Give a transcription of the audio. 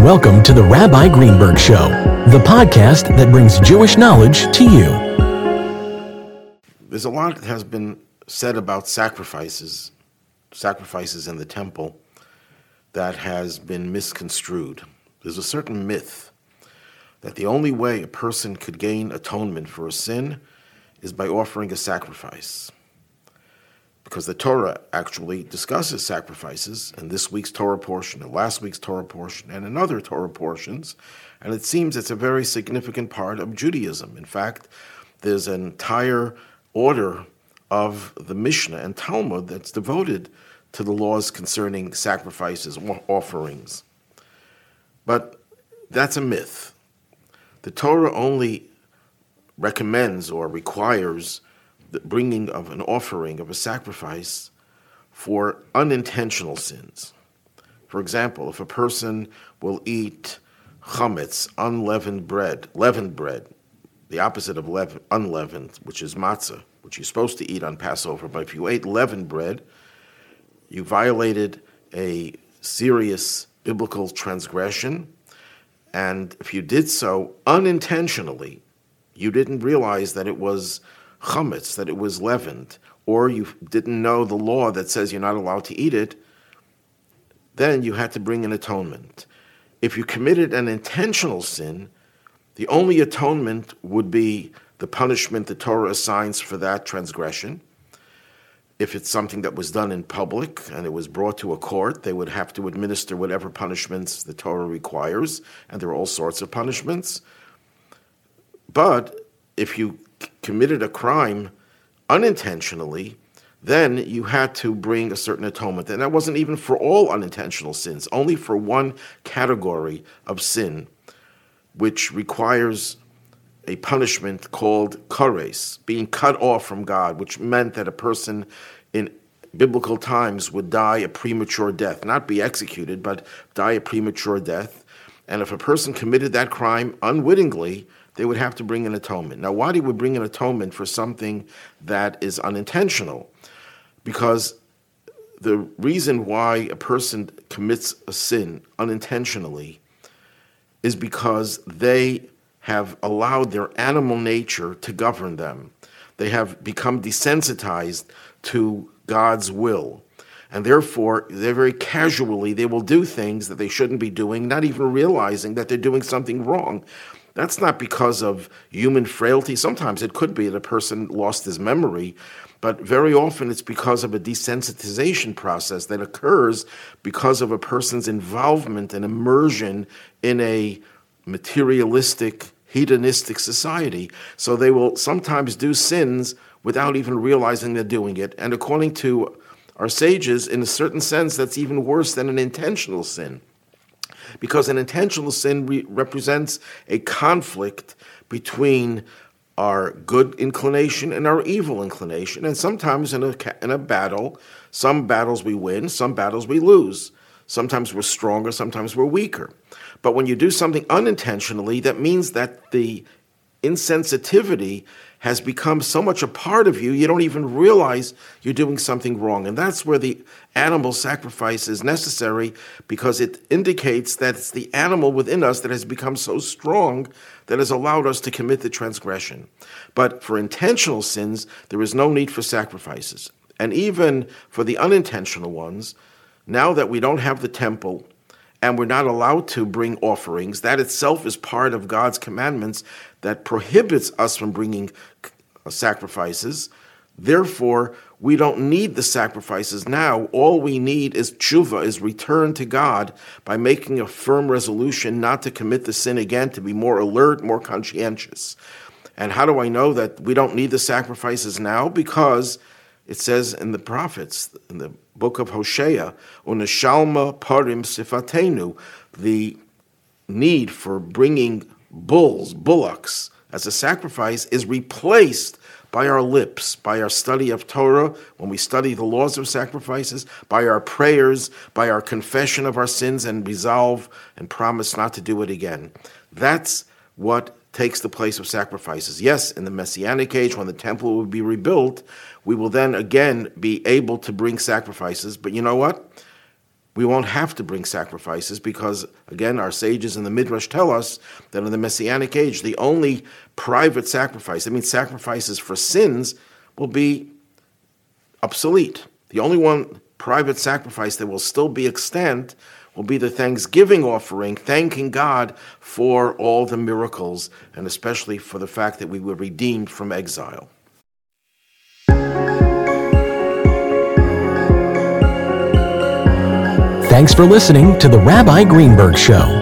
Welcome to the Rabbi Greenberg Show, the podcast that brings Jewish knowledge to you. There's a lot that has been said about sacrifices, sacrifices in the temple, that has been misconstrued. There's a certain myth that the only way a person could gain atonement for a sin is by offering a sacrifice because the Torah actually discusses sacrifices in this week's Torah portion and last week's Torah portion and in other Torah portions, and it seems it's a very significant part of Judaism. In fact, there's an entire order of the Mishnah and Talmud that's devoted to the laws concerning sacrifices, or offerings. But that's a myth. The Torah only recommends or requires the bringing of an offering, of a sacrifice for unintentional sins. For example, if a person will eat chametz, unleavened bread, leavened bread, the opposite of leaven, unleavened, which is matzah, which you're supposed to eat on Passover, but if you ate leavened bread, you violated a serious biblical transgression, and if you did so unintentionally, you didn't realize that it was chametz, that it was leavened, or you didn't know the law that says you're not allowed to eat it, then you had to bring an atonement. If you committed an intentional sin, the only atonement would be the punishment the Torah assigns for that transgression. If it's something that was done in public and it was brought to a court, they would have to administer whatever punishments the Torah requires, and there are all sorts of punishments. But if you committed a crime unintentionally, then you had to bring a certain atonement. And that wasn't even for all unintentional sins, only for one category of sin, which requires a punishment called kares, being cut off from God, which meant that a person in biblical times would die a premature death, not be executed, but die a premature death. And if a person committed that crime unwittingly, they would have to bring an atonement. Now, why do we bring an atonement for something that is unintentional? Because the reason why a person commits a sin unintentionally is because they have allowed their animal nature to govern them. They have become desensitized to God's will. And therefore, they very casually, they will do things that they shouldn't be doing, not even realizing that they're doing something wrong. That's not because of human frailty. Sometimes it could be that a person lost his memory, but very often it's because of a desensitization process that occurs because of a person's involvement and immersion in a materialistic, hedonistic society. So they will sometimes do sins without even realizing they're doing it. And according to our sages, in a certain sense, that's even worse than an intentional sin because an intentional sin re- represents a conflict between our good inclination and our evil inclination. And sometimes in a, in a battle, some battles we win, some battles we lose. Sometimes we're stronger, sometimes we're weaker. But when you do something unintentionally, that means that the insensitivity has become so much a part of you, you don't even realize you're doing something wrong. And that's where the animal sacrifice is necessary because it indicates that it's the animal within us that has become so strong that has allowed us to commit the transgression. But for intentional sins, there is no need for sacrifices. And even for the unintentional ones, now that we don't have the temple and we're not allowed to bring offerings, that itself is part of God's commandments that prohibits us from bringing sacrifices. Therefore, we don't need the sacrifices now. All we need is tshuva, is return to God by making a firm resolution not to commit the sin again, to be more alert, more conscientious. And how do I know that we don't need the sacrifices now? Because it says in the prophets, in the book of Hosea, Uneshalma parim sifatenu, the need for bringing bulls, bullocks, as a sacrifice is replaced by our lips, by our study of Torah, when we study the laws of sacrifices, by our prayers, by our confession of our sins and resolve and promise not to do it again. That's what takes the place of sacrifices. Yes, in the Messianic age, when the temple will be rebuilt, we will then again be able to bring sacrifices. But you know what? we won't have to bring sacrifices because, again, our sages in the Midrash tell us that in the Messianic age, the only private sacrifice, I mean, sacrifices for sins, will be obsolete. The only one private sacrifice that will still be extant will be the thanksgiving offering, thanking God for all the miracles and especially for the fact that we were redeemed from exile. Thanks for listening to the Rabbi Greenberg Show.